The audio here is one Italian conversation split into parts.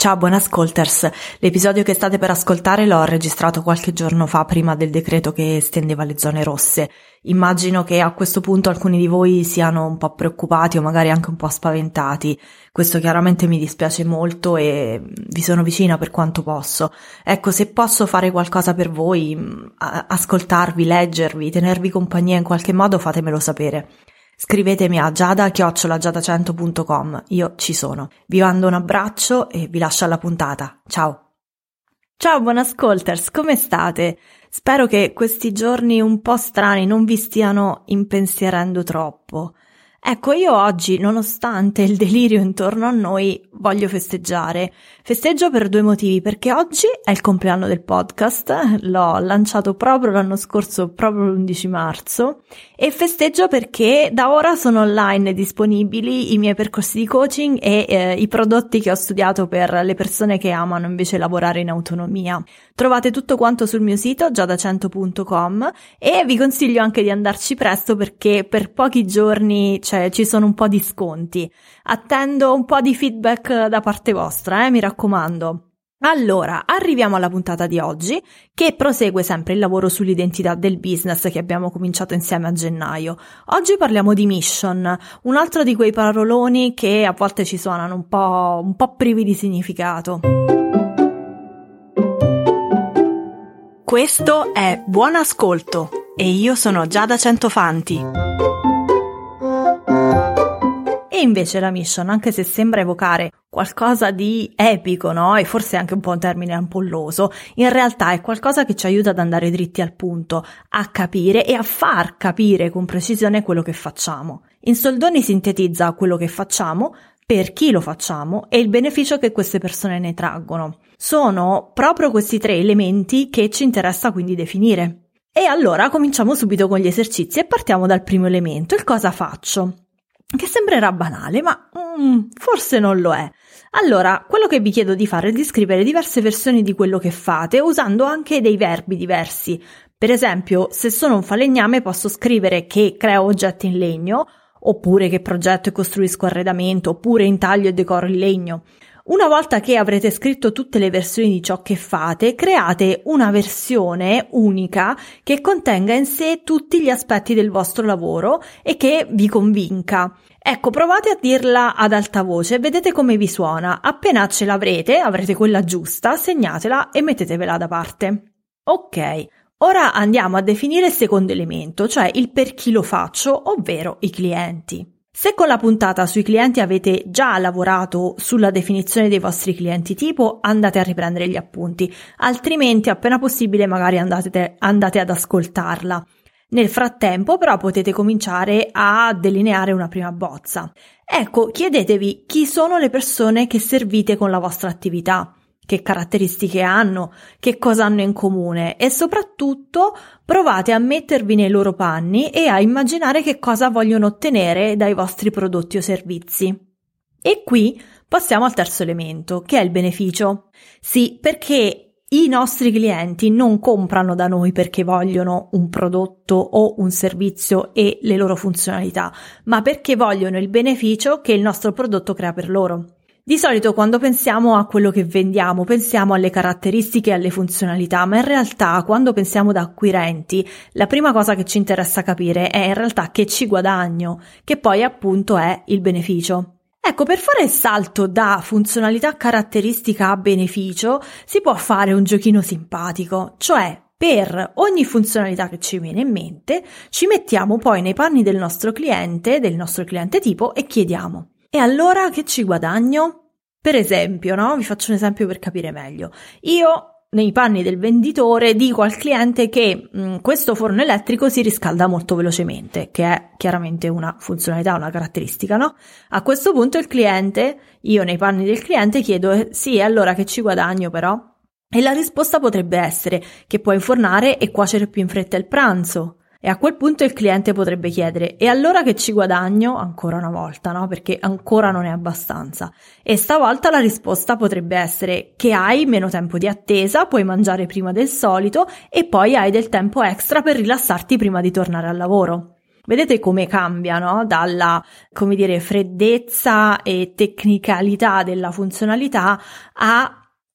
Ciao buon ascolters, l'episodio che state per ascoltare l'ho registrato qualche giorno fa prima del decreto che estendeva le zone rosse. Immagino che a questo punto alcuni di voi siano un po' preoccupati o magari anche un po' spaventati. Questo chiaramente mi dispiace molto e vi sono vicina per quanto posso. Ecco, se posso fare qualcosa per voi, ascoltarvi, leggervi, tenervi compagnia in qualche modo, fatemelo sapere. Scrivetemi a giada-giada100.com, io ci sono. Vi mando un abbraccio e vi lascio alla puntata. Ciao! Ciao buon ascolters, come state? Spero che questi giorni un po' strani non vi stiano impensierendo troppo. Ecco, io oggi, nonostante il delirio intorno a noi, voglio festeggiare. Festeggio per due motivi, perché oggi è il compleanno del podcast, l'ho lanciato proprio l'anno scorso, proprio l'11 marzo, e festeggio perché da ora sono online disponibili i miei percorsi di coaching e eh, i prodotti che ho studiato per le persone che amano invece lavorare in autonomia. Trovate tutto quanto sul mio sito giada100.com e vi consiglio anche di andarci presto perché per pochi giorni cioè, ci sono un po' di sconti. Attendo un po' di feedback da parte vostra, eh, mi raccomando. Allora, arriviamo alla puntata di oggi, che prosegue sempre il lavoro sull'identità del business che abbiamo cominciato insieme a gennaio. Oggi parliamo di mission, un altro di quei paroloni che a volte ci suonano un po', un po privi di significato. Questo è Buon Ascolto e io sono Giada Centofanti. Invece la mission, anche se sembra evocare qualcosa di epico, no? E forse anche un po' un termine ampolloso, in realtà è qualcosa che ci aiuta ad andare dritti al punto, a capire e a far capire con precisione quello che facciamo. In soldoni sintetizza quello che facciamo, per chi lo facciamo e il beneficio che queste persone ne traggono. Sono proprio questi tre elementi che ci interessa quindi definire. E allora cominciamo subito con gli esercizi e partiamo dal primo elemento, il cosa faccio. Che sembrerà banale, ma mm, forse non lo è. Allora, quello che vi chiedo di fare è di scrivere diverse versioni di quello che fate, usando anche dei verbi diversi. Per esempio, se sono un falegname posso scrivere che creo oggetti in legno, oppure che progetto e costruisco arredamento, oppure intaglio e decoro il legno. Una volta che avrete scritto tutte le versioni di ciò che fate, create una versione unica che contenga in sé tutti gli aspetti del vostro lavoro e che vi convinca. Ecco, provate a dirla ad alta voce vedete come vi suona. Appena ce l'avrete, avrete quella giusta, segnatela e mettetevela da parte. Ok, ora andiamo a definire il secondo elemento, cioè il per chi lo faccio, ovvero i clienti. Se con la puntata sui clienti avete già lavorato sulla definizione dei vostri clienti tipo, andate a riprendere gli appunti, altrimenti appena possibile magari andate, andate ad ascoltarla. Nel frattempo però potete cominciare a delineare una prima bozza. Ecco, chiedetevi chi sono le persone che servite con la vostra attività che caratteristiche hanno, che cosa hanno in comune e soprattutto provate a mettervi nei loro panni e a immaginare che cosa vogliono ottenere dai vostri prodotti o servizi. E qui passiamo al terzo elemento, che è il beneficio. Sì, perché i nostri clienti non comprano da noi perché vogliono un prodotto o un servizio e le loro funzionalità, ma perché vogliono il beneficio che il nostro prodotto crea per loro. Di solito quando pensiamo a quello che vendiamo pensiamo alle caratteristiche e alle funzionalità, ma in realtà quando pensiamo da acquirenti la prima cosa che ci interessa capire è in realtà che ci guadagno, che poi appunto è il beneficio. Ecco, per fare il salto da funzionalità caratteristica a beneficio si può fare un giochino simpatico, cioè per ogni funzionalità che ci viene in mente ci mettiamo poi nei panni del nostro cliente, del nostro cliente tipo e chiediamo e allora che ci guadagno? Per esempio, no? Vi faccio un esempio per capire meglio. Io nei panni del venditore dico al cliente che mh, mm, questo forno elettrico si riscalda molto velocemente, che è chiaramente una funzionalità, una caratteristica, no? A questo punto il cliente, io nei panni del cliente chiedo eh, sì, allora che ci guadagno però? E la risposta potrebbe essere che puoi infornare e cuocere più in fretta il pranzo, e a quel punto il cliente potrebbe chiedere: E allora che ci guadagno? Ancora una volta, no? Perché ancora non è abbastanza. E stavolta la risposta potrebbe essere che hai meno tempo di attesa, puoi mangiare prima del solito e poi hai del tempo extra per rilassarti prima di tornare al lavoro. Vedete come cambia, no? Dalla, come dire, freddezza e tecnicalità della funzionalità a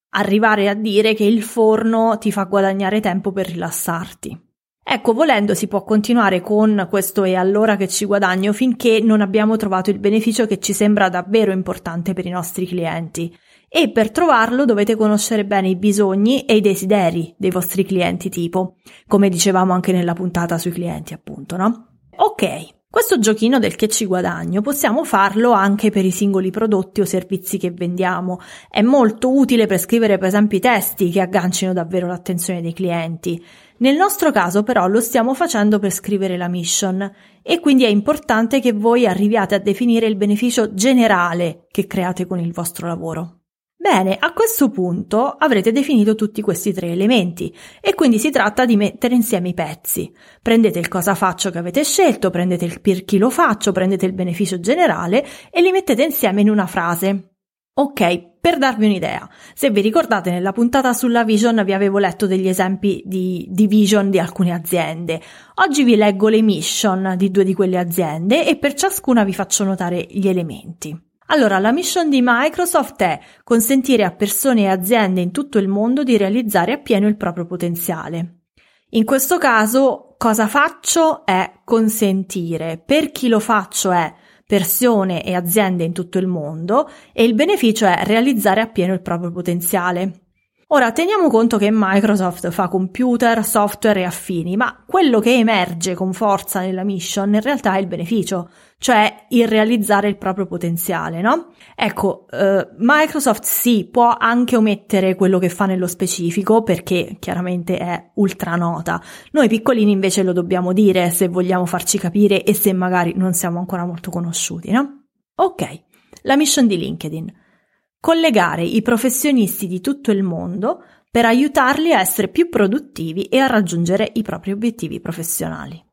arrivare a dire che il forno ti fa guadagnare tempo per rilassarti. Ecco, volendo si può continuare con questo e allora che ci guadagno finché non abbiamo trovato il beneficio che ci sembra davvero importante per i nostri clienti. E per trovarlo dovete conoscere bene i bisogni e i desideri dei vostri clienti tipo, come dicevamo anche nella puntata sui clienti appunto, no? Ok, questo giochino del che ci guadagno possiamo farlo anche per i singoli prodotti o servizi che vendiamo. È molto utile per scrivere per esempio i testi che aggancino davvero l'attenzione dei clienti. Nel nostro caso però lo stiamo facendo per scrivere la mission e quindi è importante che voi arriviate a definire il beneficio generale che create con il vostro lavoro. Bene, a questo punto avrete definito tutti questi tre elementi e quindi si tratta di mettere insieme i pezzi. Prendete il cosa faccio che avete scelto, prendete il per chi lo faccio, prendete il beneficio generale e li mettete insieme in una frase. Ok, per darvi un'idea, se vi ricordate nella puntata sulla vision vi avevo letto degli esempi di, di vision di alcune aziende. Oggi vi leggo le mission di due di quelle aziende e per ciascuna vi faccio notare gli elementi. Allora, la mission di Microsoft è consentire a persone e aziende in tutto il mondo di realizzare appieno il proprio potenziale. In questo caso, cosa faccio è consentire. Per chi lo faccio è persone e aziende in tutto il mondo e il beneficio è realizzare appieno il proprio potenziale. Ora teniamo conto che Microsoft fa computer, software e affini, ma quello che emerge con forza nella mission in realtà è il beneficio, cioè il realizzare il proprio potenziale, no? Ecco, eh, Microsoft sì, può anche omettere quello che fa nello specifico perché chiaramente è ultra nota. Noi piccolini invece lo dobbiamo dire se vogliamo farci capire e se magari non siamo ancora molto conosciuti, no? Ok, la mission di LinkedIn collegare i professionisti di tutto il mondo per aiutarli a essere più produttivi e a raggiungere i propri obiettivi professionali.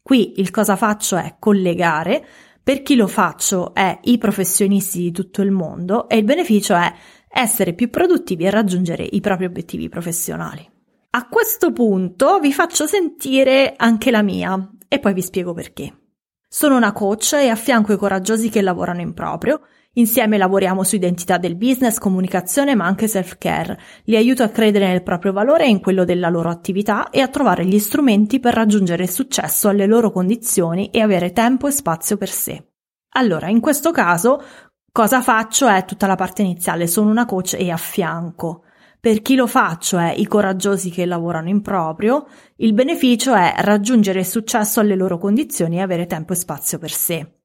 Qui il cosa faccio è collegare, per chi lo faccio è i professionisti di tutto il mondo e il beneficio è essere più produttivi e raggiungere i propri obiettivi professionali. A questo punto vi faccio sentire anche la mia e poi vi spiego perché. Sono una coach e affianco i coraggiosi che lavorano in proprio Insieme lavoriamo su identità del business, comunicazione ma anche self-care. Li aiuto a credere nel proprio valore e in quello della loro attività e a trovare gli strumenti per raggiungere il successo alle loro condizioni e avere tempo e spazio per sé. Allora, in questo caso, cosa faccio è tutta la parte iniziale, sono una coach e affianco. Per chi lo faccio è i coraggiosi che lavorano in proprio, il beneficio è raggiungere il successo alle loro condizioni e avere tempo e spazio per sé.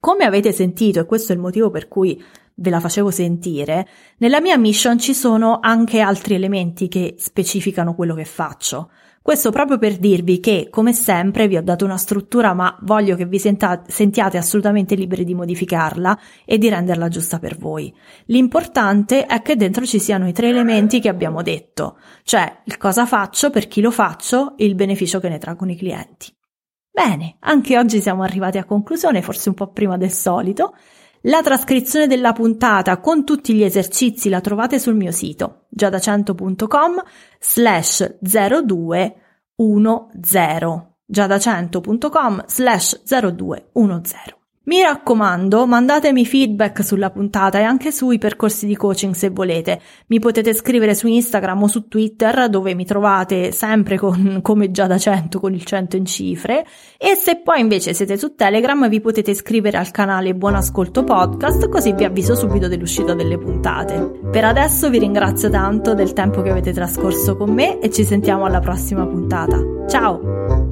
Come avete sentito, e questo è il motivo per cui ve la facevo sentire, nella mia mission ci sono anche altri elementi che specificano quello che faccio. Questo proprio per dirvi che, come sempre, vi ho dato una struttura, ma voglio che vi senta- sentiate assolutamente liberi di modificarla e di renderla giusta per voi. L'importante è che dentro ci siano i tre elementi che abbiamo detto, cioè il cosa faccio, per chi lo faccio, il beneficio che ne traggono i clienti. Bene, anche oggi siamo arrivati a conclusione, forse un po' prima del solito. La trascrizione della puntata con tutti gli esercizi la trovate sul mio sito giadacento.com slash 0210 giadacento.com slash 0210 mi raccomando, mandatemi feedback sulla puntata e anche sui percorsi di coaching se volete. Mi potete scrivere su Instagram o su Twitter dove mi trovate sempre con, come già da 100 con il 100 in cifre e se poi invece siete su Telegram vi potete iscrivere al canale Buon Ascolto Podcast così vi avviso subito dell'uscita delle puntate. Per adesso vi ringrazio tanto del tempo che avete trascorso con me e ci sentiamo alla prossima puntata. Ciao!